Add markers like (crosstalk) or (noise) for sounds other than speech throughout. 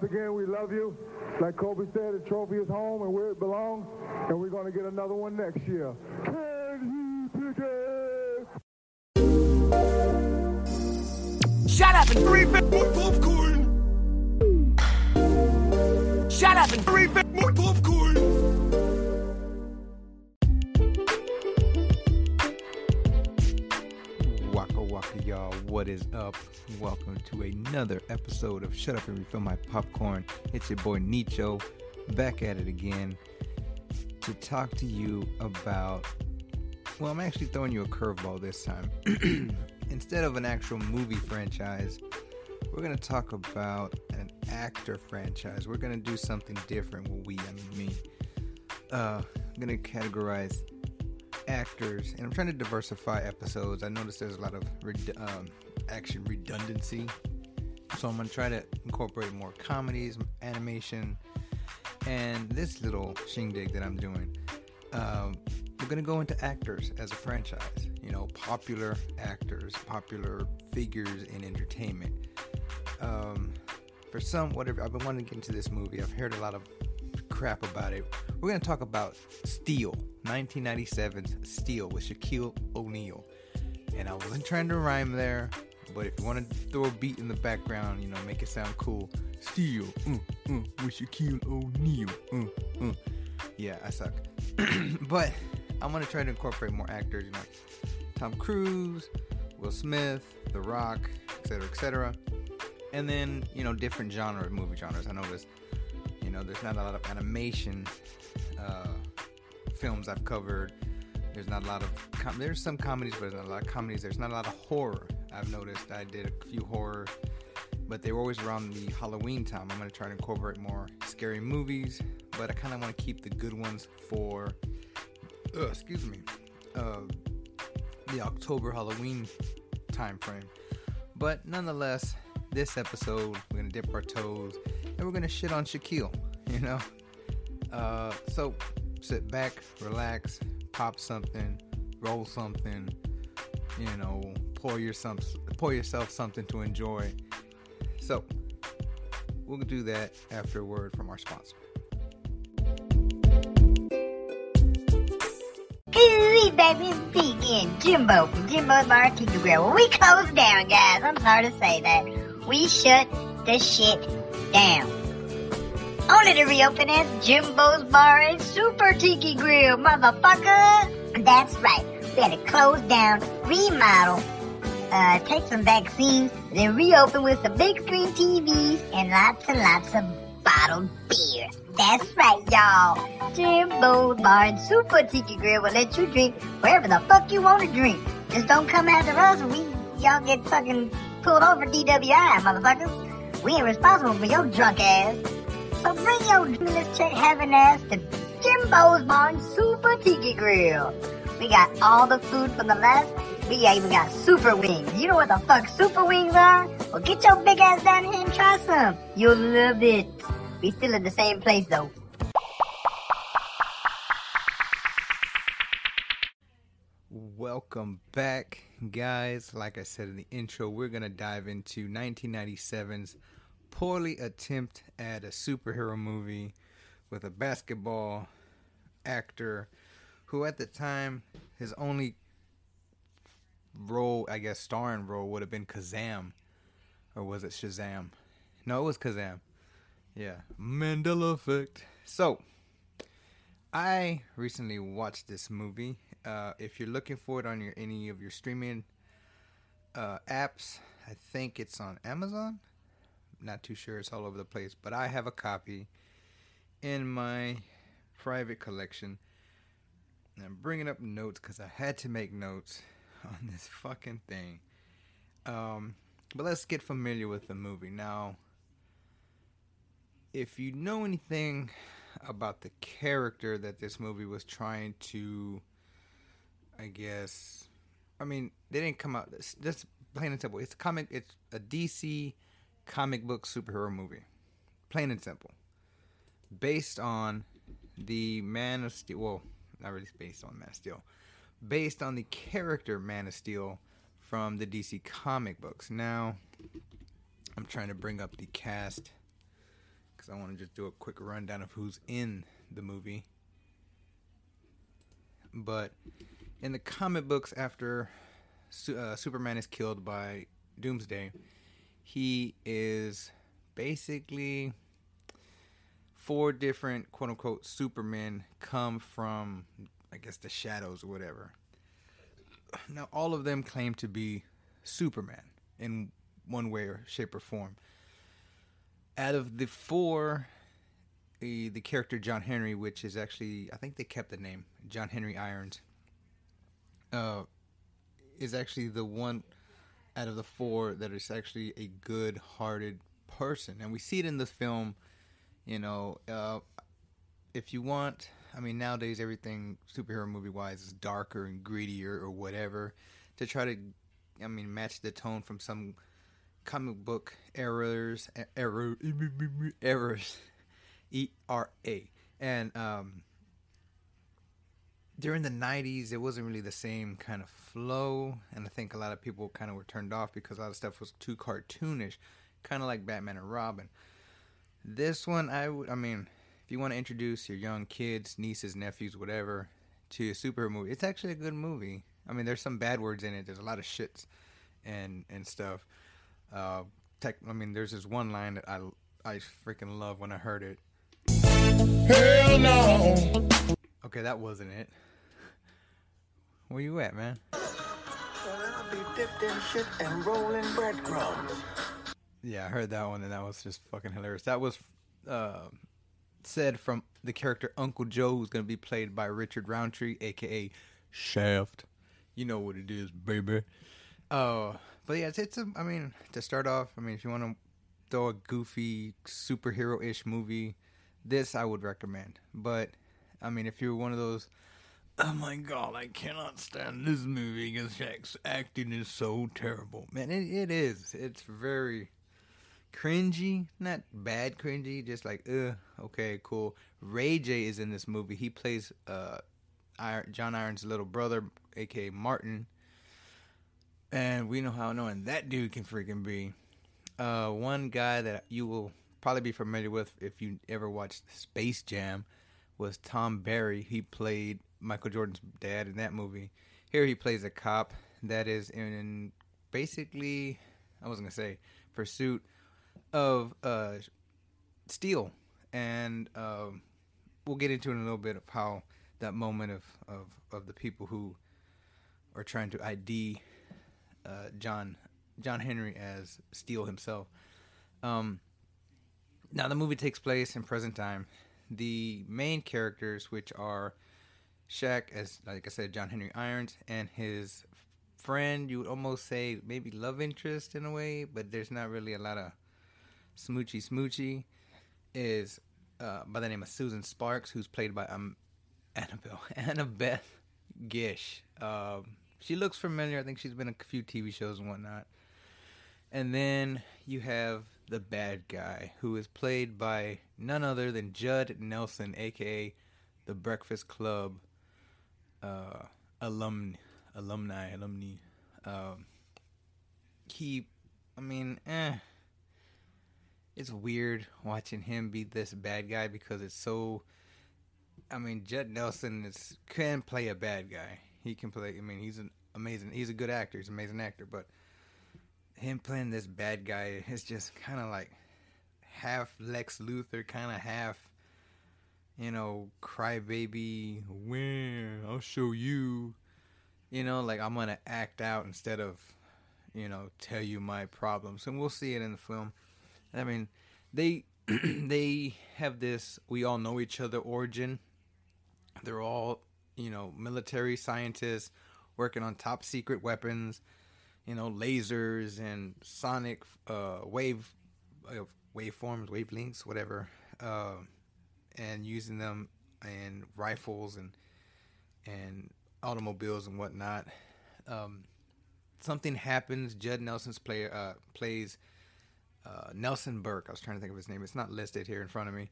once again, we love you. Like Kobe said, the trophy is home and where it belongs, and we're going to get another one next year. Can you pick it? Shut up and refill more popcorn. Shut up and refill more popcorn. What is up? Welcome to another episode of Shut Up and Refill My Popcorn. It's your boy Nicho, back at it again to talk to you about. Well, I'm actually throwing you a curveball this time. (clears throat) Instead of an actual movie franchise, we're going to talk about an actor franchise. We're going to do something different. Well, we, I mean me. Uh, I'm going to categorize actors, and I'm trying to diversify episodes. I noticed there's a lot of um, action redundancy, so I'm gonna try to incorporate more comedies, animation, and this little shindig that I'm doing. Um, we're gonna go into actors as a franchise. You know, popular actors, popular figures in entertainment. Um, for some, whatever I've been wanting to get into this movie. I've heard a lot of crap about it. We're gonna talk about Steel, 1997's Steel with Shaquille O'Neal. And I wasn't trying to rhyme there, but if you want to throw a beat in the background, you know, make it sound cool. Steel, uh, uh, with Shaquille O'Neal. Uh, uh. Yeah, I suck. (clears throat) but I'm gonna try to incorporate more actors, you know, Tom Cruise, Will Smith, The Rock, etc., etc. And then, you know, different genre of movie genres. I know there's, you know, there's not a lot of animation uh, films I've covered. There's not a lot of com- there's some comedies, but there's not a lot of comedies. There's not a lot of horror. I've noticed. I did a few horror, but they were always around the Halloween time. I'm gonna try to incorporate more scary movies, but I kind of want to keep the good ones for, uh, excuse me, uh, the October Halloween time frame. But nonetheless, this episode we're gonna dip our toes and we're gonna shit on Shaquille, (laughs) you know. Uh, so sit back, relax, pop something, roll something, you know, pour yourself pour yourself something to enjoy. So we'll do that after a word from our sponsor. Ooh, baby, begin. Jimbo from Jimbo's Bar and Tiki Grill. We closed down, guys. I'm sorry to say that. We shut the shit down. Only to reopen as Jimbo's Bar and Super Tiki Grill, motherfucker. That's right. We had to close down, remodel, uh, take some vaccines, then reopen with some big screen TVs and lots and lots of bottled beer. That's right, y'all. Jimbo's Bar and Super Tiki Grill will let you drink wherever the fuck you want to drink. Just don't come after us we y'all get fucking pulled over DWI, motherfuckers. We ain't responsible for your drunk ass. So bring your this check having ass to Jimbo's Bar and Super Tiki Grill. We got all the food from the last. We even got super wings. You know what the fuck super wings are? Well, get your big ass down here and try some. You'll love it. We still in the same place though. Welcome back, guys. Like I said in the intro, we're going to dive into 1997's poorly attempt at a superhero movie with a basketball actor who, at the time, his only role, I guess, starring role would have been Kazam. Or was it Shazam? No, it was Kazam. Yeah. Mandela Effect. So, I recently watched this movie. Uh, if you're looking for it on your any of your streaming uh, apps, I think it's on Amazon. Not too sure; it's all over the place. But I have a copy in my private collection. I'm bringing up notes because I had to make notes (laughs) on this fucking thing. Um, but let's get familiar with the movie now. If you know anything about the character that this movie was trying to I guess I mean they didn't come out just plain and simple. It's a comic it's a DC comic book superhero movie. Plain and simple. Based on the Man of Steel well, not really based on Man of Steel. Based on the character Man of Steel from the DC comic books. Now I'm trying to bring up the cast because I want to just do a quick rundown of who's in the movie. But in the comic books, after uh, Superman is killed by Doomsday, he is basically four different quote unquote Supermen come from, I guess, the shadows or whatever. Now, all of them claim to be Superman in one way or shape or form. Out of the four, the, the character John Henry, which is actually, I think they kept the name, John Henry Irons, uh, is actually the one out of the four that is actually a good hearted person. And we see it in the film, you know, uh, if you want, I mean, nowadays everything superhero movie wise is darker and grittier or whatever to try to, I mean, match the tone from some comic book errors, error, (laughs) errors, (laughs) E R A. And um, during the 90s, it wasn't really the same kind of flow. And I think a lot of people kind of were turned off because a lot of stuff was too cartoonish, kind of like Batman and Robin. This one, I would, I mean, if you want to introduce your young kids, nieces, nephews, whatever, to a superhero movie, it's actually a good movie. I mean, there's some bad words in it. There's a lot of shits and and stuff. Uh, tech, I mean, there's this one line that I I freaking love when I heard it. Hell no. Okay, that wasn't it. Where you at, man? Well, I'll be dipped in shit and rolling breadcrumbs. Yeah, I heard that one, and that was just fucking hilarious. That was uh, said from the character Uncle Joe, who's going to be played by Richard Roundtree, aka Shaft. You know what it is, baby. Uh, but yeah, it's, it's a, I mean, to start off, I mean, if you want to throw a goofy superhero ish movie, this I would recommend. But I mean, if you're one of those, oh my god, I cannot stand this movie because Shaq's acting is so terrible. Man, it, it is. It's very cringy, not bad cringy, just like, uh, okay, cool. Ray J is in this movie. He plays uh, Ir- John Iron's little brother, aka Martin. And we know how annoying that dude can freaking be. Uh, one guy that you will probably be familiar with if you ever watched Space Jam was Thom Barry. He played Michael Jordan's dad in that movie. Here he plays a cop that is in basically, I was gonna say, pursuit of uh, steel, and um, we'll get into in a little bit of how that moment of, of, of the people who are trying to ID uh, John John Henry as Steel himself. Um, now the movie takes place in present time. The main characters, which are Shaq, as like I said, John Henry Irons, and his friend, you would almost say maybe love interest in a way, but there's not really a lot of smoochy smoochy. Is uh, by the name of Susan Sparks, who's played by um, Annabelle (laughs) Annabeth Gish. Um, she looks familiar. I think she's been in a few TV shows and whatnot. And then you have the bad guy, who is played by none other than Judd Nelson, aka the Breakfast Club uh, alum alumni alumni. Um, he, I mean, eh. It's weird watching him be this bad guy because it's so. I mean, Judd Nelson is can play a bad guy. He can play. I mean, he's an amazing. He's a good actor. He's an amazing actor. But him playing this bad guy is just kind of like half Lex Luthor, kind of half, you know, crybaby. When I'll show you, you know, like I'm gonna act out instead of, you know, tell you my problems. And we'll see it in the film. I mean, they (clears throat) they have this we all know each other origin. They're all, you know, military scientists working on top secret weapons, you know, lasers and sonic uh, wave uh, waveforms, wavelengths, whatever, uh, and using them in rifles and and automobiles and whatnot. Um, something happens. Judd Nelson's player uh, plays uh, Nelson Burke. I was trying to think of his name. It's not listed here in front of me.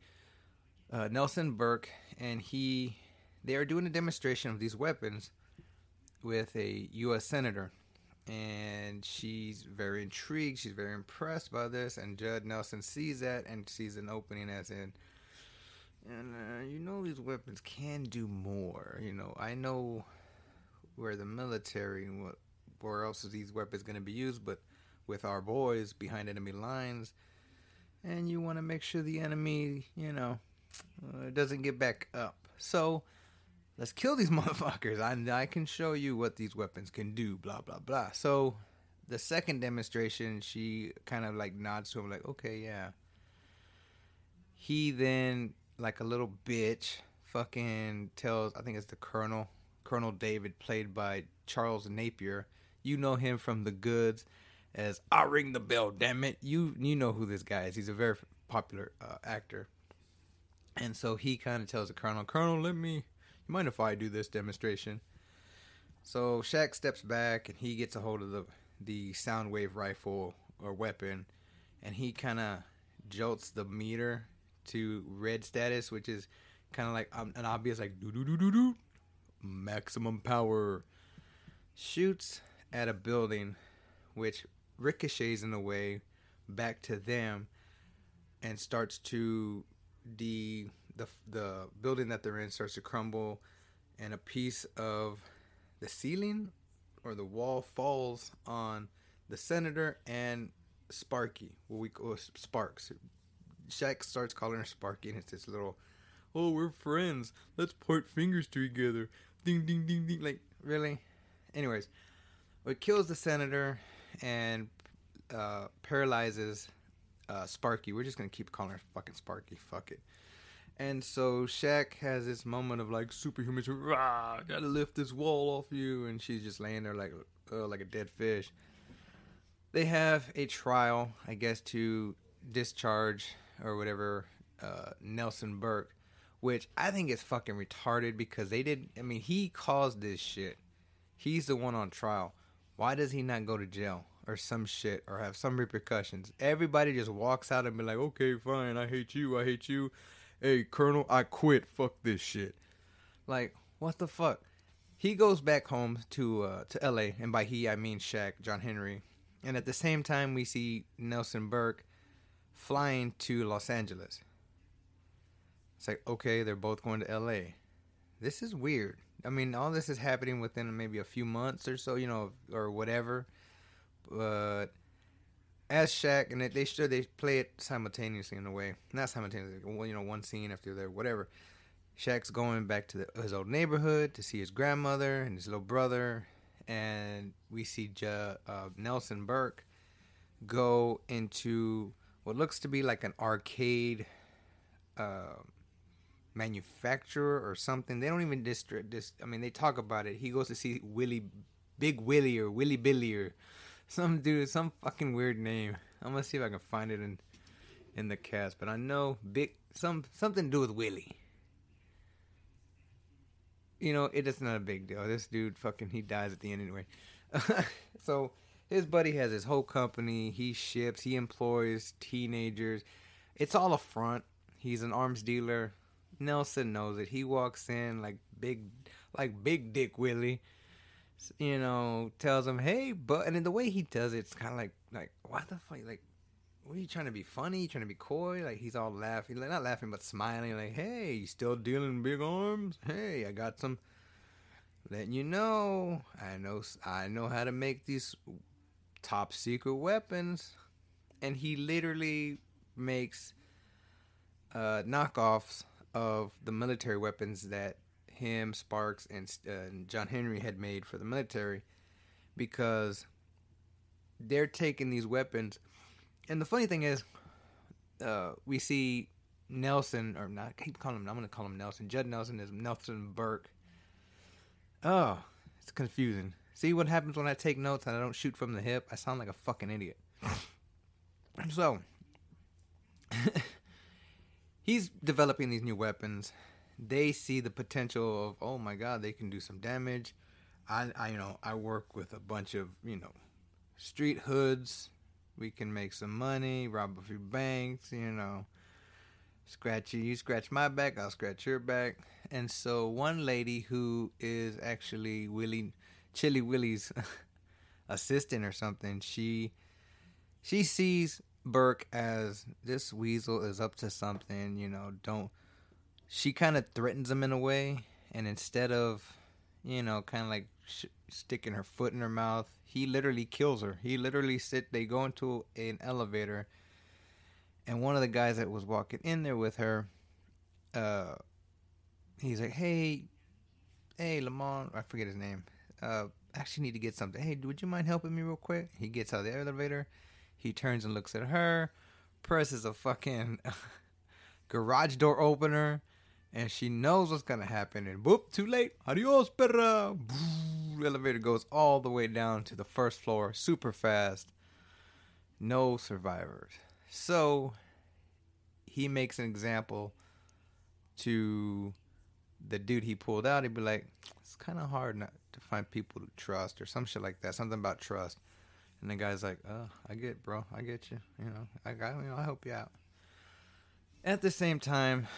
Uh, Nelson Burke, and he they are doing a demonstration of these weapons with a U.S. senator, and she's very intrigued. She's very impressed by this, and Judd Nelson sees that and sees an opening as in, and uh, you know these weapons can do more. You know, I know where the military and what where else is these weapons going to be used, but with our boys behind enemy lines, and you want to make sure the enemy, you know, uh, doesn't get back up. So let's kill these (laughs) motherfuckers. I, I can show you what these weapons can do, blah, blah, blah. So the second demonstration, she kind of like nods to him, like, okay, yeah. He then, like a little bitch, fucking tells, I think it's the Colonel, Colonel David, played by Charles Napier. You know him from The Goods as I ring the bell, damn it. You you know who this guy is. He's a very popular uh, actor. And so he kind of tells the colonel, Colonel, let me, you mind if I do this demonstration? So Shaq steps back and he gets a hold of the the sound wave rifle or weapon, and he kind of jolts the meter to red status, which is kind of like um, an obvious like do do do do do, maximum power. Shoots at a building, which ricochets in a way back to them, and starts to the the the building that they're in starts to crumble, and a piece of the ceiling or the wall falls on the senator and Sparky, what we call Sparks. Shaq starts calling her Sparky, and it's this little, oh, we're friends. Let's point fingers together. Ding, ding, ding, ding. Like, really? Anyways, it kills the senator and uh, paralyzes uh, Sparky. We're just gonna keep calling her fucking Sparky. Fuck it. And so Shaq has this moment of like superhuman, rah, gotta lift this wall off you, and she's just laying there like uh, like a dead fish. They have a trial, I guess, to discharge or whatever uh, Nelson Burke, which I think is fucking retarded because they did. I mean, he caused this shit. He's the one on trial. Why does he not go to jail? Or some shit or have some repercussions. Everybody just walks out and be like, okay, fine, I hate you, I hate you. Hey, Colonel, I quit. Fuck this shit. Like, what the fuck? He goes back home to uh, to L.A. and by he I mean Shaq, John Henry, and at the same time we see Nelson Burke flying to Los Angeles. It's like okay, they're both going to L.A. This is weird. I mean, all this is happening within maybe a few months or so, you know, or whatever. But as Shaq and they should they play it simultaneously in a way, not simultaneously. Well you know, one scene after the other, whatever. Shaq's going back to the, his old neighborhood to see his grandmother and his little brother, and we see uh, Nelson Burke go into what looks to be like an arcade uh, manufacturer or something. They don't even district this. I mean, they talk about it. He goes to see Willie, Big Willie or Willie Billy or some dude, some fucking weird name. I'm gonna see if I can find it in in the cast, but I know big some something to do with Willie. You know, it is not a big deal. This dude fucking he dies at the end anyway. (laughs) so his buddy has his whole company. He ships. He employs teenagers. It's all a front. He's an arms dealer. Nelson knows it. He walks in like big, like big dick Willie you know, tells him, "Hey, but," and then the way he does it, it's kind of like, like, what the fuck, like, what are you trying to be funny? Trying to be coy? Like he's all laughing, like not laughing, but smiling, like, "Hey, you still dealing big arms? Hey, I got some." Letting you know, I know, I know how to make these top secret weapons, and he literally makes uh, knockoffs of the military weapons that him, Sparks, and, uh, and John Henry had made for the military because they're taking these weapons. And the funny thing is, uh, we see Nelson, or not, I keep calling him, I'm going to call him Nelson. Judd Nelson is Nelson Burke. Oh, it's confusing. See what happens when I take notes and I don't shoot from the hip? I sound like a fucking idiot. so, (laughs) he's developing these new weapons they see the potential of oh my god they can do some damage I, I you know i work with a bunch of you know street hoods we can make some money rob a few banks you know scratch you you scratch my back i'll scratch your back and so one lady who is actually willie chili willie's (laughs) assistant or something. She she sees Burke as this weasel is up to something. You know, don't. She kind of threatens him in a way, and instead of, you know, kind of like sh- sticking her foot in her mouth, he literally kills her. He literally sit. They go into an elevator, and one of the guys that was walking in there with her, uh, he's like, "Hey, hey, Lamont, I forget his name. Uh, actually need to get something. Hey, would you mind helping me real quick?" He gets out of the elevator. He turns and looks at her, presses a fucking (laughs) garage door opener, and she knows what's gonna happen. And whoop, too late. Adios, perra. Elevator goes all the way down to the first floor, super fast. No survivors. So he makes an example to the dude he pulled out. He'd be like, "It's kind of hard not to find people to trust, or some shit like that. Something about trust." And the guy's like, "Oh, I get, bro. I get you. You know, I got. You know, I help you out." At the same time,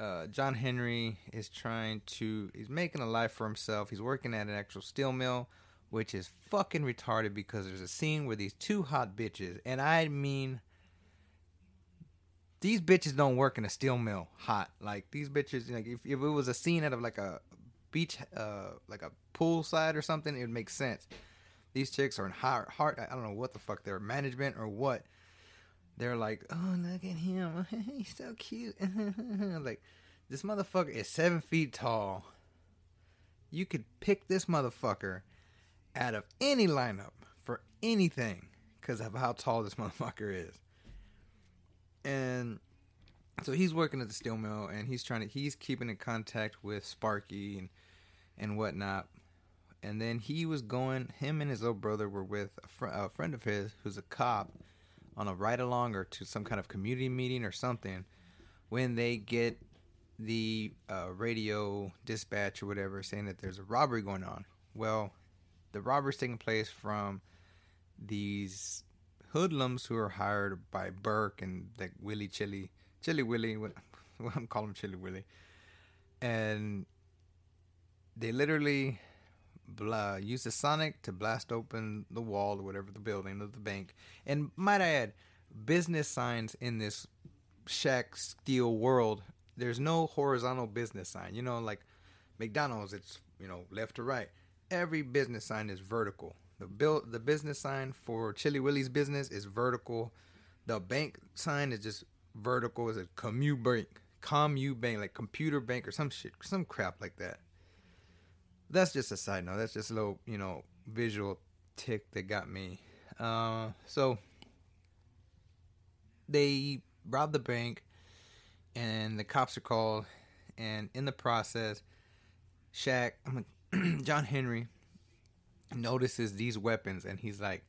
uh, John Henry is trying to. He's making a life for himself. He's working at an actual steel mill, which is fucking retarded because there's a scene where these two hot bitches, and I mean, these bitches don't work in a steel mill hot. Like these bitches, like if, if it was a scene out of like a beach, uh, like a poolside or something, it would make sense. These chicks are in heart, heart. I don't know what the fuck they're management or what. They're like, oh look at him, (laughs) he's so cute. (laughs) like this motherfucker is seven feet tall. You could pick this motherfucker out of any lineup for anything because of how tall this (laughs) motherfucker is. And so he's working at the steel mill and he's trying to he's keeping in contact with Sparky and and whatnot. And then he was going. Him and his little brother were with a, fr- a friend of his who's a cop on a ride along or to some kind of community meeting or something. When they get the uh, radio dispatch or whatever saying that there's a robbery going on. Well, the robbery's taking place from these hoodlums who are hired by Burke and like Willie Chili, Chili Willie, what, (laughs) what I'm calling Chili Willie, and they literally blah, use the sonic to blast open the wall or whatever the building of the bank. And might I add, business signs in this Shaq steel world, there's no horizontal business sign. You know, like McDonald's, it's you know left to right. Every business sign is vertical. The bill, the business sign for Chili Willie's business is vertical. The bank sign is just vertical. Is a commu bank, commu bank, like computer bank or some shit, some crap like that. That's just a side note. That's just a little, you know, visual tick that got me. Uh, so they rob the bank, and the cops are called, and in the process, Shaq, I'm (clears throat) John Henry notices these weapons, and he's like,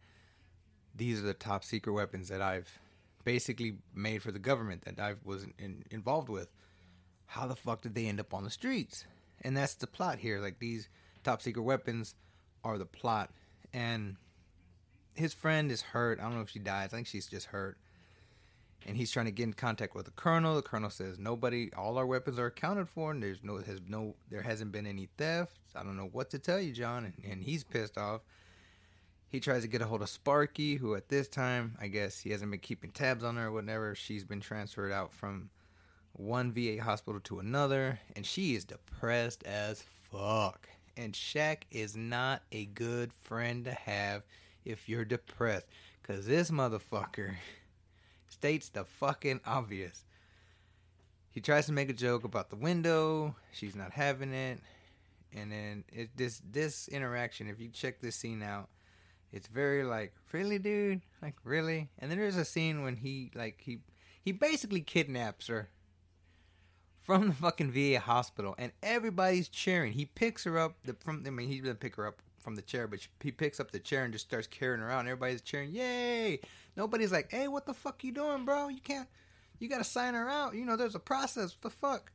"These are the top secret weapons that I've basically made for the government that I was in, involved with. How the fuck did they end up on the streets?" And that's the plot here. Like these top secret weapons are the plot, and his friend is hurt. I don't know if she died. I think she's just hurt. And he's trying to get in contact with the colonel. The colonel says nobody, all our weapons are accounted for, and there's no, has no, there hasn't been any theft. I don't know what to tell you, John. And, and he's pissed off. He tries to get a hold of Sparky, who at this time, I guess he hasn't been keeping tabs on her or whatever. She's been transferred out from one VA hospital to another, and she is depressed as fuck. And Shaq is not a good friend to have if you're depressed, because this motherfucker (laughs) states the fucking obvious. He tries to make a joke about the window. She's not having it, and then it this this interaction. If you check this scene out, it's very like really, dude, like really. And then there's a scene when he like he he basically kidnaps her from the fucking VA hospital, and everybody's cheering. He picks her up the, from. I mean, he didn't pick her up from the chair, but she, he picks up the chair and just starts carrying her around. Everybody's cheering, "Yay!" Nobody's like, "Hey, what the fuck you doing, bro? You can't. You gotta sign her out. You know, there's a process. What the fuck?"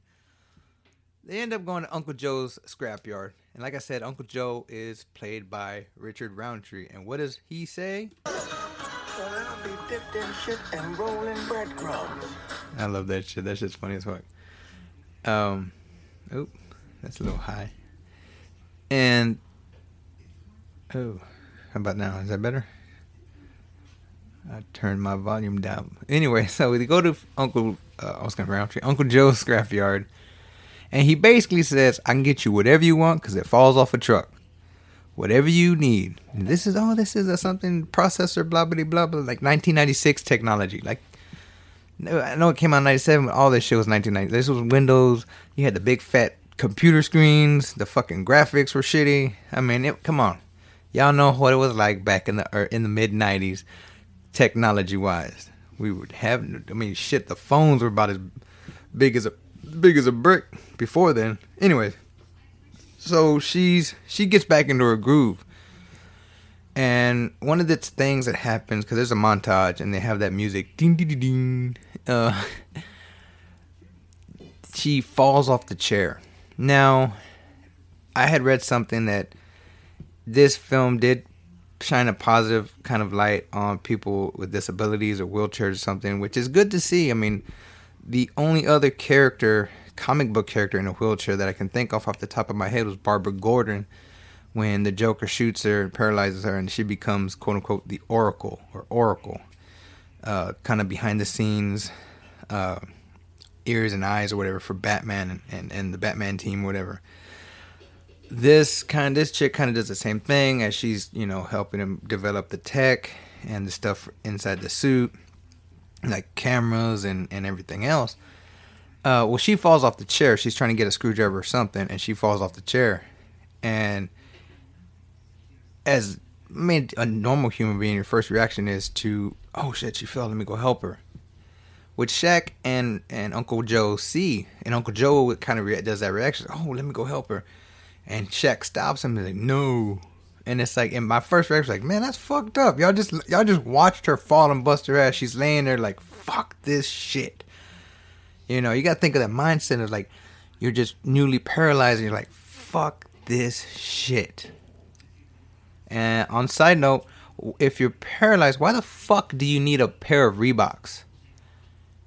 They end up going to Uncle Joe's scrapyard, and like I said, Uncle Joe is played by Richard Roundtree. And what does he say? Well, I'll be dipped in shit and rolling breadcrumbs. I love that shit. That shit's funny as fuck. Um, oop, that's a little high. And oh, How about now? Is that better? I turned my volume down. Anyway, (laughs) so we go to Uncle, uh, to Roundtree, Uncle Joe's scrapyard, and he basically says, "I can get you whatever you want because it falls off a truck, whatever you need." This is all. Oh, this is a something processor, blah blah blah blah, like 1996 technology. Like, I know it came out in 97, but all this shit was 1990. This was Windows. You had the big fat computer screens. The fucking graphics were shitty. I mean, it, come on, y'all know what it was like back in the er, in the mid 90s technology wise. We would have, I mean, shit. The phones were about as big as a big as a brick before then. Anyway, so she's she gets back into her groove, and one of the things that happens because there's a montage and they have that music, ding ding ding ding. Uh, she falls off the chair. Now, I had read something that this film did shine a positive kind of light on people with disabilities or wheelchairs or something, which is good to see. I mean, the only other character, comic book character in a wheelchair that I can think of off the top of my head was Barbara Gordon when the Joker shoots her and paralyzes her and she becomes quote unquote the Oracle or Oracle. Uh, kind of behind the scenes uh, ears and eyes or whatever for Batman and, and, and the Batman team, whatever. This kind this chick kind of does the same thing as she's you know helping him develop the tech and the stuff inside the suit like cameras and and everything else. Uh well she falls off the chair. She's trying to get a screwdriver or something and she falls off the chair. And as I mean, a normal human being, your first reaction is to, oh shit, she fell. Let me go help her. Which Shaq and and Uncle Joe see, and Uncle Joe kind of re- does that reaction. Oh, let me go help her and Shaq stops him and like, no. And it's like, and my first reaction was like, man, that's fucked up. Y'all just y'all just watched her fall and bust her ass. She's laying there like, fuck this shit. You know, you gotta think of that mindset of like, you're just newly paralyzed and you're like, fuck this shit. And on side note, if you're paralyzed, why the fuck do you need a pair of Reeboks?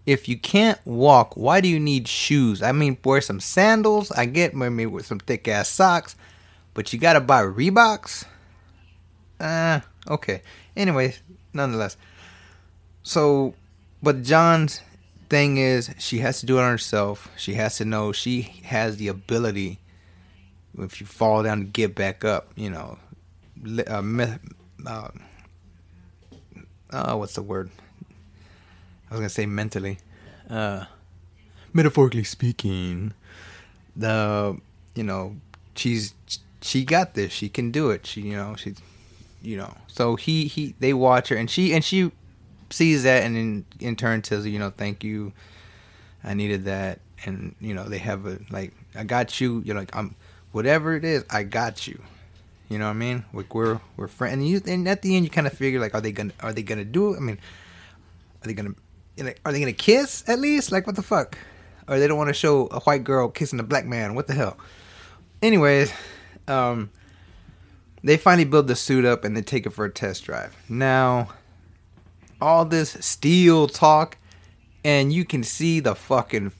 if you can't walk, why do you need shoes? I mean, wear some sandals. I get maybe with some thick ass socks, but you gotta buy Reeboks. Uh, okay. Anyways, nonetheless. So, but John's thing is, she has to do it on herself. She has to know she has the ability. If you fall down to get back up, you know, uh, uh, uh, what's the word? I was gonna say mentally, uh, metaphorically speaking, the you know she's she got this. She can do it. She you know she's you know so he he they watch her and she and she sees that and in in turn tells you know thank you, I needed that and you know they have a like I got you. You're like I'm whatever it is I got you. You know what I mean? Like we're we're friends. And, you, and at the end, you kind of figure like, are they gonna are they gonna do it? I mean, are they gonna are they gonna kiss at least? Like what the fuck? Or they don't want to show a white girl kissing a black man? What the hell? Anyways, um, they finally build the suit up and they take it for a test drive. Now, all this steel talk, and you can see the fucking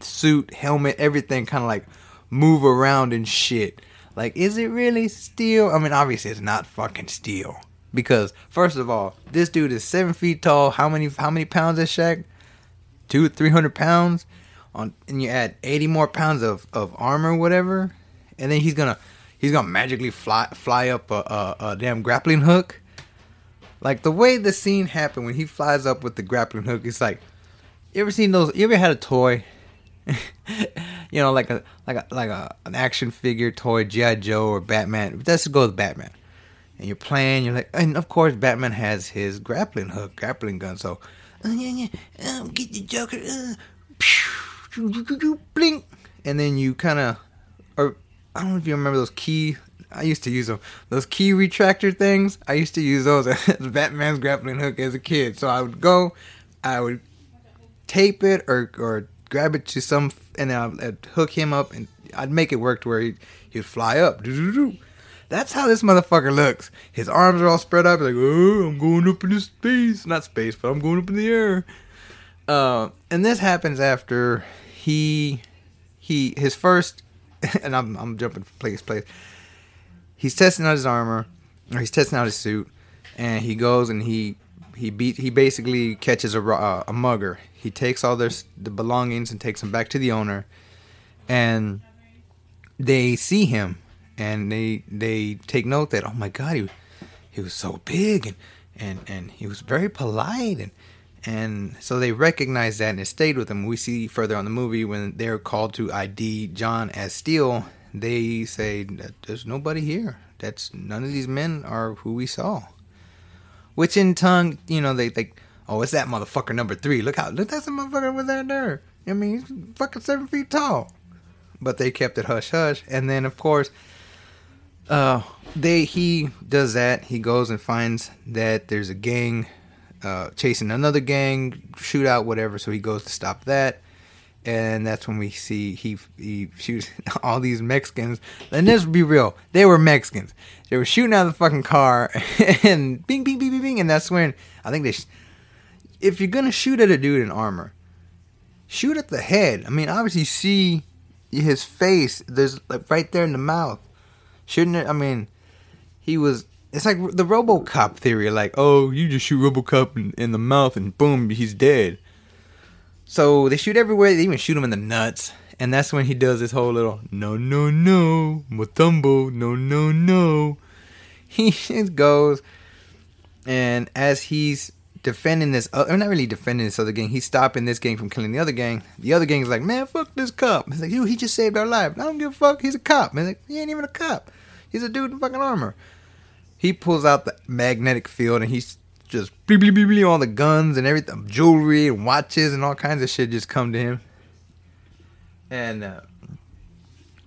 suit, helmet, everything kind of like move around and shit. Like, is it really steel? I mean, obviously it's not fucking steel. Because first of all, this dude is seven feet tall. How many how many pounds is Shaq? Two three hundred pounds. On and you add eighty more pounds of, of armor, whatever, and then he's gonna he's gonna magically fly fly up a, a, a damn grappling hook. Like the way the scene happened when he flies up with the grappling hook, it's like you ever seen those? You ever had a toy? (laughs) you know, like a like a like a an action figure toy, GI Joe or Batman. Let's go with Batman and you're playing. You're like, and of course, Batman has his grappling hook, grappling gun. So, uh, yeah, yeah, um, get the Joker, uh, (laughs) blink, and then you kind of, or I don't know if you remember those key. I used to use them. Those key retractor things. I used to use those (laughs) as Batman's grappling hook as a kid. So I would go, I would tape it or or grab it to some, and I'd, I'd hook him up, and I'd make it work to where he he'd fly up. That's how this motherfucker looks. His arms are all spread out, like, oh, I'm going up into space. Not space, but I'm going up in the air. Uh, and this happens after he, he, his first, (laughs) and I'm, I'm jumping from place to place. He's testing out his armor. or he's testing out his suit, and he goes and he he beat he basically catches a uh, a mugger. He takes all their the belongings and takes them back to the owner, and they see him and they they take note that oh my god he he was so big and and and he was very polite and and so they recognize that and it stayed with them. We see further on the movie when they're called to ID John as Steel, they say there's nobody here. That's none of these men are who we saw. Which in tongue, you know, they think, oh, it's that motherfucker number three. Look how look that's the motherfucker with that there. I mean, he's fucking seven feet tall. But they kept it hush hush. And then of course, uh, they he does that. He goes and finds that there's a gang uh, chasing another gang, shootout, whatever. So he goes to stop that, and that's when we see he he shoots (laughs) all these Mexicans. And let's be real, they were Mexicans. They were shooting out of the fucking car, (laughs) and bing, bing, bing, bing, bing, and that's when I think they. If you're gonna shoot at a dude in armor, shoot at the head. I mean, obviously, you see his face. There's like right there in the mouth. Shouldn't it? I mean, he was. It's like the RoboCop theory, like, oh, you just shoot RoboCop in, in the mouth and boom, he's dead. So they shoot everywhere. They even shoot him in the nuts, and that's when he does this whole little no, no, no, Mutombo, no, no, no. (laughs) He just goes, and as he's defending this, uh, or not really defending this other gang, he's stopping this gang from killing the other gang. The other gang is like, man, fuck this cop. He's like, yo, he just saved our life. I don't give a fuck. He's a cop. Man, like, he ain't even a cop. He's a dude in fucking armor. He pulls out the magnetic field and he's just bleep, bleep, bleep, bleep, all the guns and everything, jewelry and watches and all kinds of shit just come to him. And uh,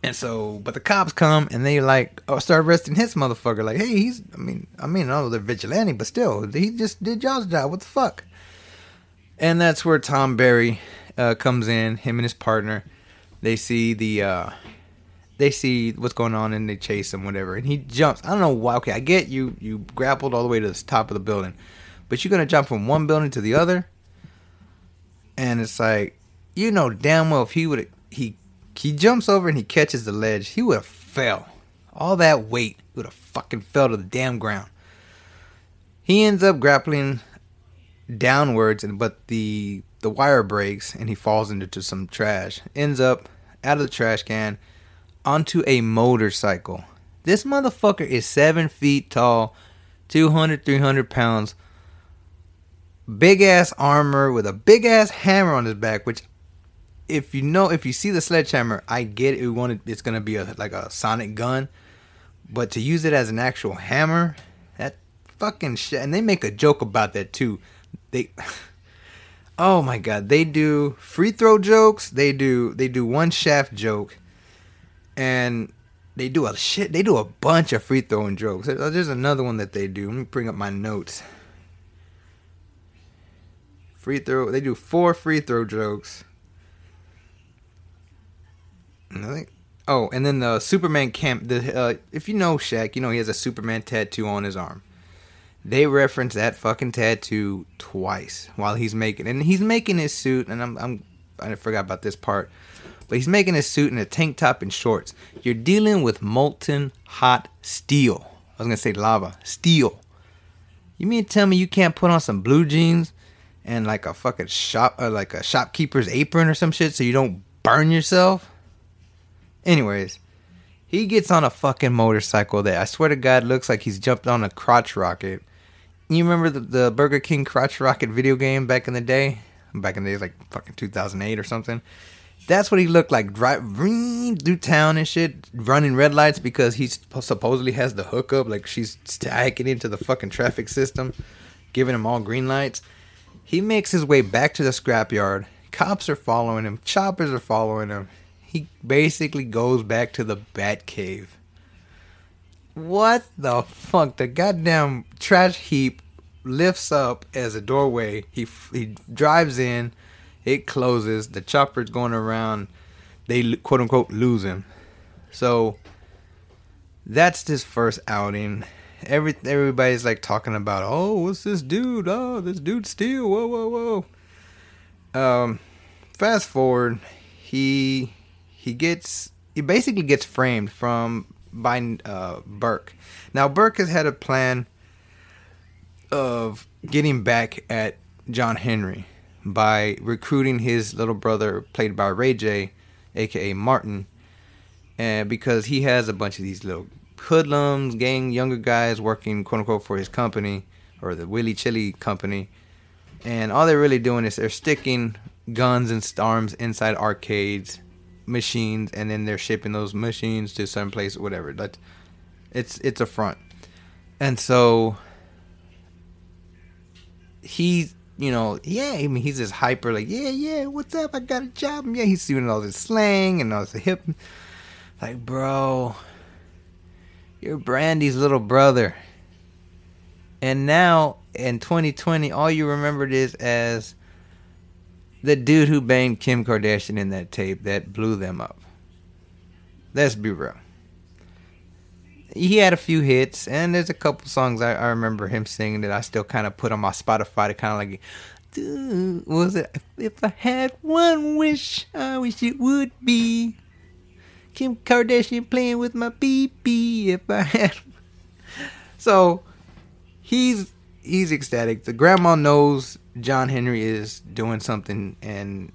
and so, but the cops come and they like oh, start arresting his motherfucker. Like, hey, he's I mean, I mean, I know they're vigilante, but still, he just did y'all's job. What the fuck? And that's where Thom Barry uh, comes in. Him and his partner. They see the uh, they see what's going on and they chase him, whatever. And he jumps. I don't know why. Okay, I get you. You grappled all the way to the top of the building, but you're gonna jump from one building to the other. And it's like, you know damn well if he would he he jumps over and he catches the ledge, he would have fell. All that weight would have fucking fell to the damn ground. He ends up grappling downwards, and but the the wire breaks and he falls into some trash. Ends up out of the trash can onto a motorcycle. This motherfucker is seven feet tall, 200, 300 pounds, big ass armor with a big ass hammer on his back. Which, if you know, if you see the sledgehammer, I get it. We Wanted it's gonna be a like a sonic gun, but to use it as an actual hammer, that fucking shit. And they make a joke about that too. They. (laughs) Oh my god, they do free throw jokes. They do they do one shaft joke, and they do a shit. They do a bunch of free throwing jokes. There's another one that they do. Let me bring up my notes. Free throw. They do four free throw jokes. Think. Oh, and then the Superman camp. The uh, if you know Shaq, you know he has a Superman tattoo on his arm they reference that fucking tattoo twice while he's making and he's making his suit and I'm I'm I forgot about this part. But he's making his suit in a tank top and shorts. You're dealing with molten hot steel. I was gonna say lava. Steel. You mean tell me you can't put on some blue jeans and like a fucking shop or like a shopkeeper's apron or some shit so you don't burn yourself? Anyways, he gets on a fucking motorcycle that I swear to God looks like he's jumped on a crotch rocket. You remember the, the Burger King crotch rocket video game back in the day? Back in the days, like fucking 2008 or something. That's what he looked like, driving through town and shit, running red lights because he supposedly has the hookup. Like she's hacking into the fucking traffic system, giving him all green lights. He makes his way back to the scrapyard. Cops are following him. Choppers are following him. He basically goes back to the Bat Cave. What the fuck? The goddamn trash heap lifts up as a doorway. He he drives in. It closes. The chopper's going around. They quote unquote lose him. So that's his first outing. Every everybody's like talking about, oh, what's this dude? Oh, this dude Steel. Whoa, whoa, whoa. Um, fast forward, he he gets he basically gets framed from by uh, Burke. Now Burke has had a plan of getting back at John Henry by recruiting his little brother, played by Ray J, aka Martin, and because he has a bunch of these little hoodlums, gang, younger guys working quote unquote for his company or the Willy Chili company, and all they're really doing is they're sticking guns and arms inside arcades machines and then they're shipping those machines to some place whatever. That it's it's a front. And so he's you know yeah I mean he's just hyper like yeah yeah what's up? I got a job. And yeah he's doing all this slang and all this hip. Like bro you're Brandy's little brother. And now in 2020 all you remembered is as the dude who banged Kim Kardashian in that tape that blew them up. Let's be real. He had a few hits, and there's a couple songs I, I remember him singing that I still kind of put on my Spotify to kind of like, Dude, was it? If I had one wish, I wish it would be Kim Kardashian playing with my BB. If I had, (laughs) so he's he's ecstatic. The grandma knows John Henry is doing something, and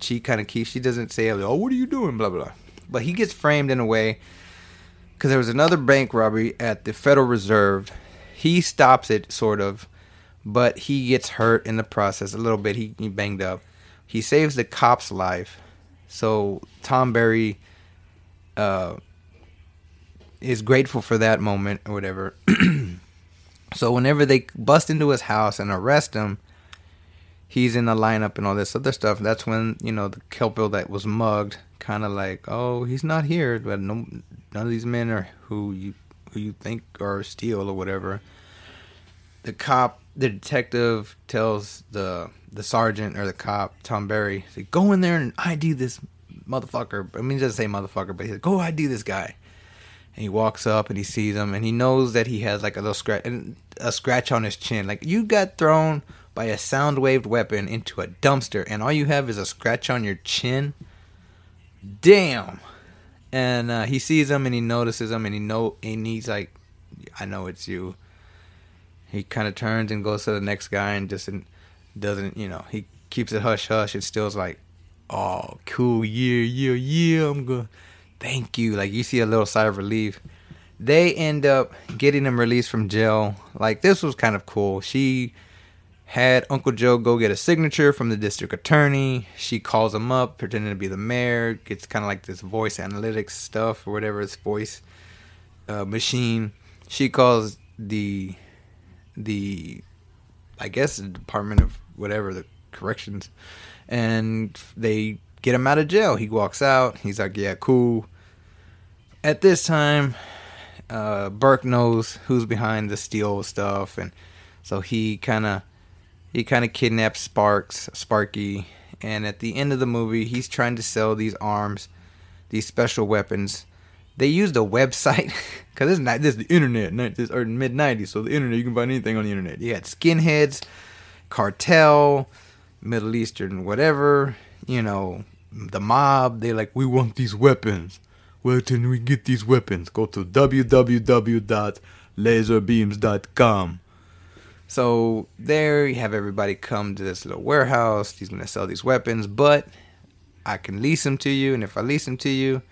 she kind of keeps. She doesn't say, "Oh, what are you doing?" Blah blah. blah. But he gets framed in a way because there was another bank robbery at the Federal Reserve. He stops it, sort of, but he gets hurt in the process a little bit. He, he banged up. He saves the cop's life. So Thom Barry uh, is grateful for that moment or whatever. (clears throat) so whenever they bust into his house and arrest him, he's in the lineup and all this other stuff. That's when you know the Kelpil that was mugged, kind of like, oh, he's not here, but no, none of these men are who you who you think are Steel or whatever. The cop, the detective, tells the the sergeant or the cop, Thom Barry, say, go in there and ID this motherfucker. I mean, he doesn't say motherfucker, but he says, go ID this guy. And he walks up and he sees him and he knows that he has like a little scratch and a scratch on his chin. Like you got thrown by a sound waved weapon into a dumpster and all you have is a scratch on your chin. Damn. And uh, he sees him and he notices him and he know and he's like, I know it's you. He kind of turns and goes to the next guy and just doesn't, you know, he keeps it hush hush and Steel's like, oh, cool, yeah, yeah, yeah, I'm good. Thank you. Like you see a little sigh of relief. They end up getting him released from jail. Like this was kind of cool. She had Uncle Joe go get a signature from the district attorney. She calls him up, pretending to be the mayor. Gets kind of like this voice analytics stuff or whatever it's voice uh, machine. She calls the the I guess the Department of whatever the corrections, and they get him out of jail. He walks out. He's like, "Yeah, cool." At this time, uh, Burke knows who's behind the steel stuff, and so he kind of he kind of kidnaps Sparks, Sparky, and at the end of the movie, he's trying to sell these arms, these special weapons. They used a website (laughs) because this is not this is the internet, this or mid '90s, so the internet you can find anything on the internet. You had skinheads, cartel, Middle Eastern, whatever. You know, the mob. They like we want these weapons. Where can we get these weapons? Go to www.laserbeams.com. So there you have everybody come to this little warehouse. He's gonna sell these weapons, but I can lease them to you, and if I lease them to you,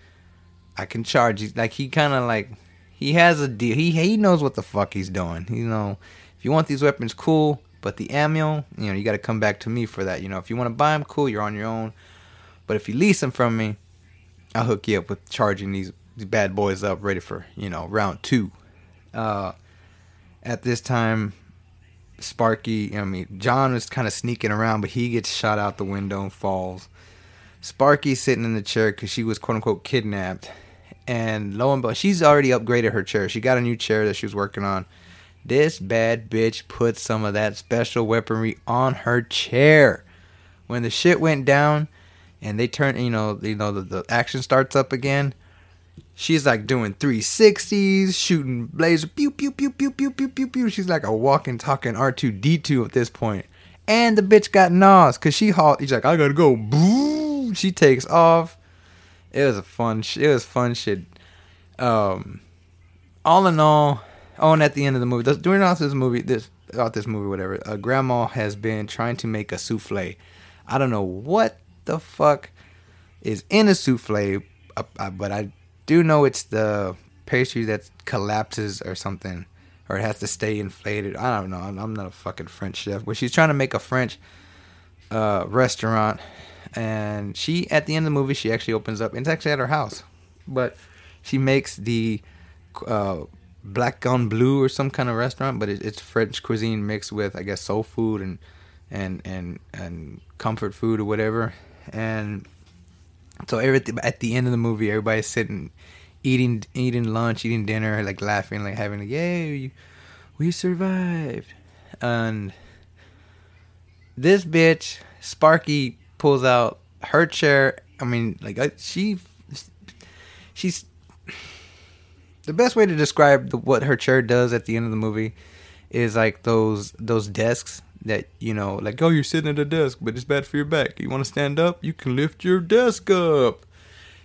I can charge you. Like he kind of like he has a deal. He he knows what the fuck he's doing. You know, if you want these weapons, cool. But the ammo, you know, you got to come back to me for that. You know, if you want to buy them, cool. You're on your own. But if you lease them from me, I'll hook you up with charging these, these bad boys up, ready for you know round two. Uh, at this time, Sparky, I mean, John was kind of sneaking around, but he gets shot out the window and falls. Sparky's sitting in the chair because she was quote unquote kidnapped. And lo and behold, she's already upgraded her chair. She got a new chair that she was working on. This bad bitch put some of that special weaponry on her chair. When the shit went down and they turn, you know, you know, the, the action starts up again She's like doing 360s, shooting laser, pew, pew, pew, pew, pew, pew, pew, pew. She's like a walking, talking R2D2 at this point. And the bitch got NOS because she halt. He's like, I gotta go. She takes off. It was a fun. It was fun shit. um, all in all, oh, and at the end of the movie, during all this movie, this about this movie, whatever, uh, Grandma has been trying to make a souffle. I don't know what the fuck is in a souffle, uh, uh, but I do know it's the pastry that collapses or something, or it has to stay inflated. I don't know. I'm, not a fucking French chef, but she's trying to make a French uh, restaurant, and she at the end of the movie she actually opens up. It's actually at her house, but she makes the uh, Black Gun blue or some kind of restaurant, but it, it's French cuisine mixed with I guess soul food and and and and comfort food or whatever. And so everything at the end of the movie, everybody's sitting, eating eating lunch, eating dinner, like laughing, like having like, "Yay, we survived!" And this bitch, Sparky, pulls out her chair. I mean, like uh, she, she's the best way to describe the, what her chair does at the end of the movie is like those those desks that you know like oh you're sitting at a desk but it's bad for your back. You want to stand up? You can lift your desk up.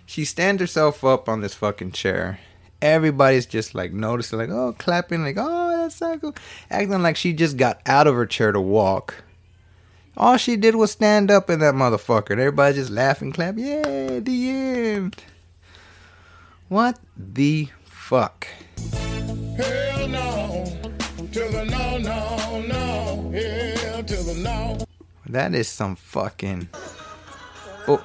She stands herself up on this fucking chair. Everybody's just like noticing like oh clapping like oh that's so cool. Acting like she just got out of her chair to walk. All she did was stand up in that motherfucker. And everybody just laughing clap. Yeah the end. What the fuck? Hell no. To the no, no. That is some fucking oh.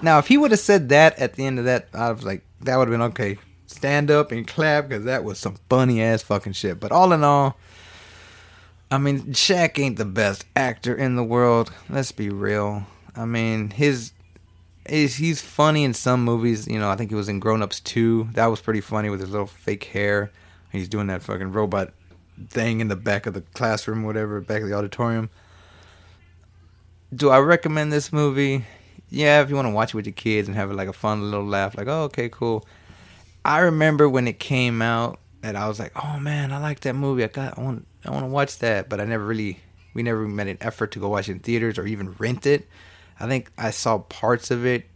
Now, if he would have said that at the end of that, I was like, that would have been okay. Stand up and clap because that was some funny ass fucking shit. But all in all, I mean, Shaq ain't the best actor in the world. Let's be real. I mean, his is he's funny in some movies. You know, I think he was in Grown Ups 2. That was pretty funny with his little fake hair. He's doing that fucking robot thing in the back of the classroom, whatever, back of the auditorium. Do I recommend this movie? Yeah, if you want to watch it with your kids and have like a fun little laugh, like, oh, okay, cool. I remember when it came out that I was like, oh man, I like that movie. I got, I want, I want to watch that, but I never really, we never made an effort to go watch it in theaters or even rent it. I think I saw parts of it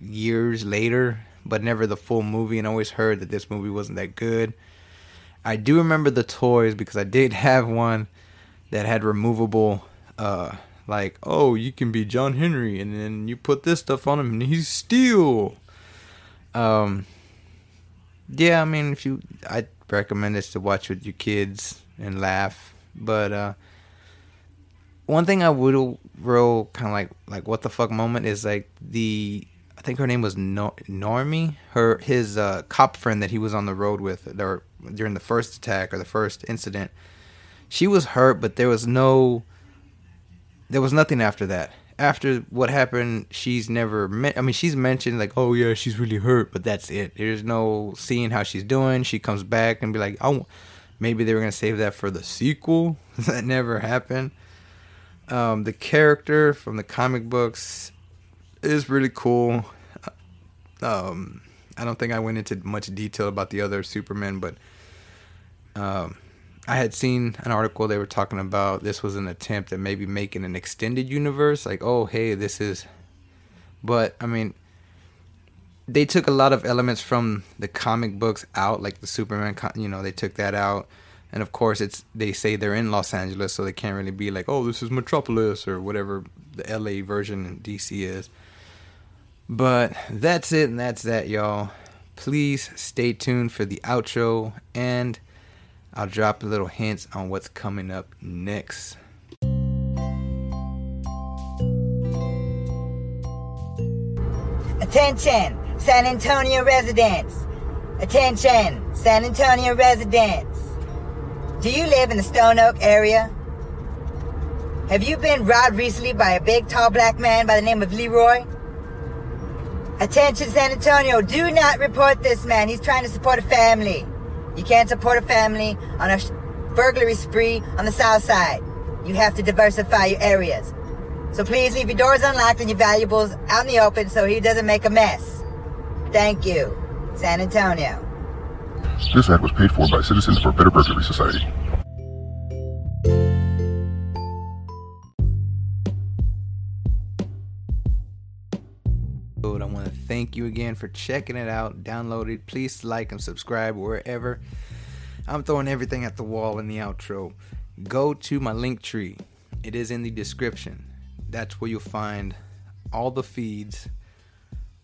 years later, but never the full movie, and always heard that this movie wasn't that good. I do remember the toys because I did (laughs) have one that had removable, uh, like, oh, you can be John Henry, and then you put this stuff on him, and he's steel. Um, yeah, I mean, if you, I recommend this to watch with your kids and laugh. But uh, one thing I would real kind of like like what the fuck moment is like the I think her name was no- Normie, her his uh, cop friend that he was on the road with there during the first attack or the first incident. She was hurt, but there was no there was nothing after that. After what happened, she's never met. I mean, she's mentioned like, "Oh yeah, she's really hurt," but that's it. There's no seeing how she's doing. She comes back and be like, "Oh, maybe they were gonna save that for the sequel." (laughs) that never happened. Um, the character from the comic books is really cool. Um, I don't think I went into much detail about the other Superman, but um, I had seen an article they were talking about this was an attempt at maybe making an extended universe. Like, oh, hey, this is. But, I mean, they took a lot of elements from the comic books out, like the Superman, you know, they took that out. And of course, it's they say they're in Los Angeles, so they can't really be like, oh, this is Metropolis or whatever the LA version in DC is. But that's it, and that's that, y'all. Please stay tuned for the outro, and I'll drop a little hints on what's coming up next. Attention, San Antonio residents. Attention, San Antonio residents. Do you live in the Stone Oak area? Have you been robbed recently by a big, tall black man by the name of Leroy? Attention, San Antonio, do not report this man. He's trying to support a family. You can't support a family on a burglary spree on the south side. You have to diversify your areas. So please leave your doors unlocked and your valuables out in the open so he doesn't make a mess. Thank you, San Antonio. This ad was paid for by Citizens for Better Burglary Society. I want to thank you again for checking it out, download it. Please like and subscribe wherever. I'm throwing everything at the wall in the outro. Go to my link tree. It is in the description. That's where you'll find all the feeds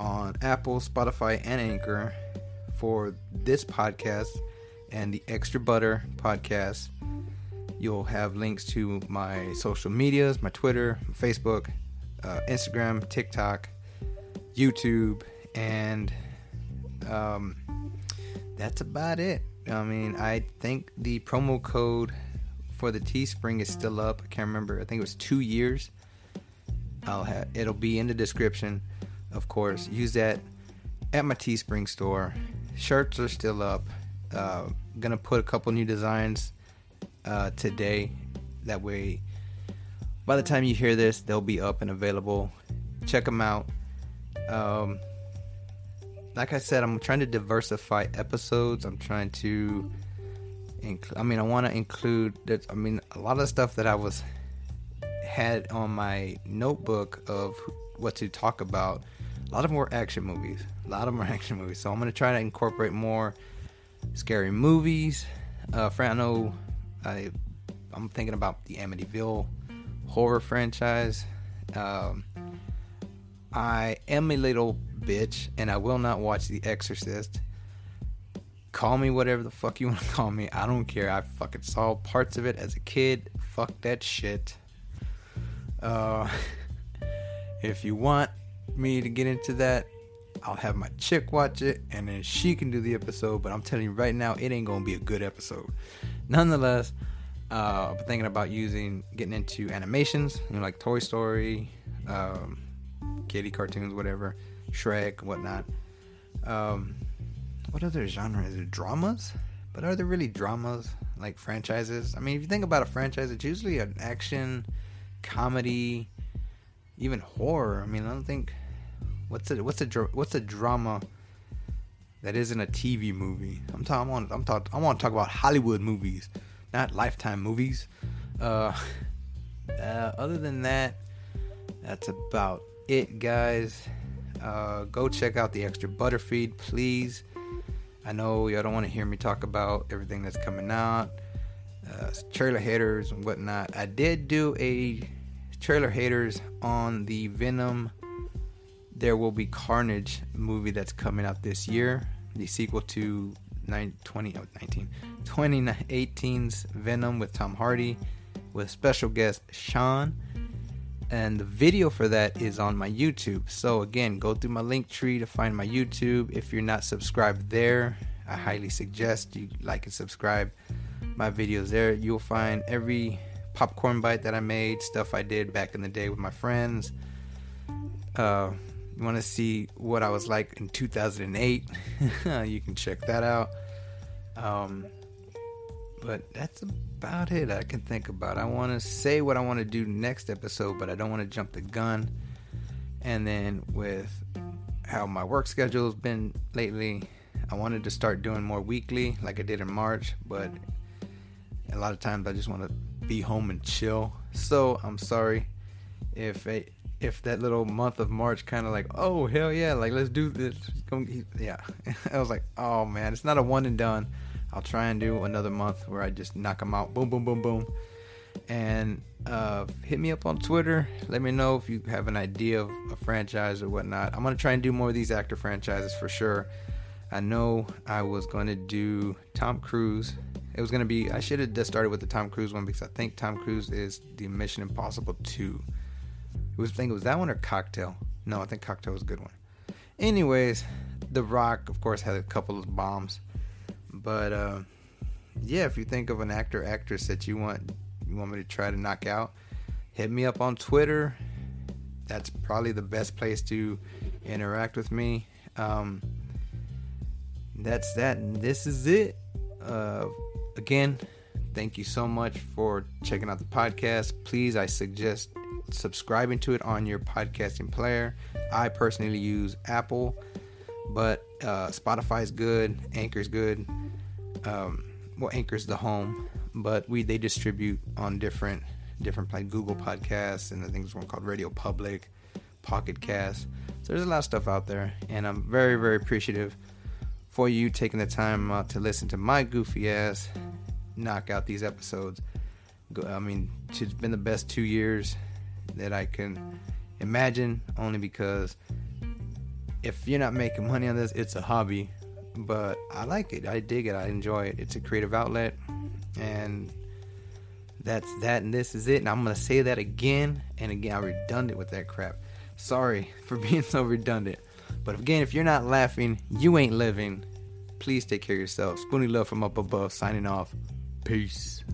on Apple, Spotify, and Anchor for this podcast and the Extra Butter podcast. You'll have links to my social medias, my Twitter, Facebook, uh, Instagram, TikTok, YouTube, and um, that's about it. I mean, I think the promo code for the Teespring is still up. I can't remember. I think it was two years. I'll have it'll be in the description, of course. Use that at my Teespring store. Shirts are still up. Uh, gonna put a couple new designs uh, today. That way, by the time you hear this, they'll be up and available. Check them out. Um, like I said, I'm trying to diversify episodes. I'm trying to. Inc- I mean, I want to include. I mean, a lot of stuff that I was had on my notebook of what to talk about. A lot of more action movies. A lot of are (laughs) action movies. So I'm gonna try to incorporate more scary movies. Uh, I know I I'm thinking about the Amityville horror franchise. Um, I am a little bitch, and I will not watch The Exorcist. Call me whatever the fuck you (laughs) want to call me. I don't care. I fucking saw parts of it as a kid. Fuck that shit. Uh, (laughs) if you want me to get into that, I'll have my chick watch it and then she can do the episode. But I'm telling you right now, it ain't gonna be a good episode. Nonetheless, uh, I'm thinking about using getting into animations, you know, like Toy Story, um, kitty cartoons, whatever, Shrek, whatnot. Um, what other genre is it? Dramas? But are there really dramas like franchises? I mean, if you think about a franchise, it's usually an action, comedy, even horror. I mean, I don't think what's a what's a what's a drama that isn't a TV movie. I'm talking. I want. I'm talking. I want to talk about Hollywood movies, not Lifetime movies. Uh, (laughs) uh, other than that, that's about it, guys. Uh, go check out the extra butterfeed, please. I know y'all don't want to hear me talk about everything that's coming out, uh, trailer haters and whatnot. I did do a trailer haters on the Venom. There will be Carnage movie that's coming out this year, the sequel to 9, 20, oh, 19, 2018's Venom with Tom Hardy, with special guest Sean and the video for that is on my YouTube. So again, go through my link tree to find my YouTube. If you're not subscribed there, I highly suggest you like and subscribe my videos there. You'll find every popcorn bite that I made, stuff I did back in the day with my friends. Uh, you want to see what I was like in 2008? (laughs) you can check that out. Um, but that's about it I can think about. I want to say what I want to do next episode, but I don't want to jump the gun. And then with how my work schedule has been lately, I wanted to start doing more weekly like I did in March, but a lot of times I just want to be home and chill. So I'm sorry if it, if that little month of March kind of like, oh hell yeah, like let's do this. Yeah, (laughs) I was like, oh man, it's not a one and done. I'll try and do another month where I just knock them out. Boom, boom, boom, boom. And uh, hit me up on Twitter. Let me know if you have an idea of a franchise or whatnot. I'm going to try and do more of these actor franchises for sure. I know I was going to do Tom Cruise. It was going to be, I should have just started with the Tom Cruise one because I think Tom Cruise is the Mission Impossible 2. It was, I think it was that one or Cocktail. No, I think Cocktail was a good one. Anyways, The Rock, of course, had a couple of bombs. But uh, yeah, if you think of an actor actress that you want you want me to try to knock out, hit me up on Twitter. That's probably the best place to interact with me. Um, that's that. And this is it. Uh, again, thank you so much for checking out the podcast. Please, I suggest subscribing to it on your podcasting player. I personally use Apple, but uh, Spotify is good, Anchor is good um, well, Anchor's the home, but we they distribute on different different like Google Podcasts and I think there's one called RadioPublic, Pocket Cast. So there's a lot of stuff out there, and I'm very, very appreciative for you taking the time uh, to listen to my goofy ass knock out these episodes. I mean, it's been the best two years that I can imagine, only because if you're not making money on this, it's a hobby. But I like it. I dig it. I enjoy it. It's a creative outlet, and that's that. And this is it. And I'm gonna say that again and again. I'm redundant with that crap. Sorry (laughs) for being so redundant. But again, if you're not laughing, you ain't living. Please take care of yourself. Spoonie Love from up above, signing off. Peace.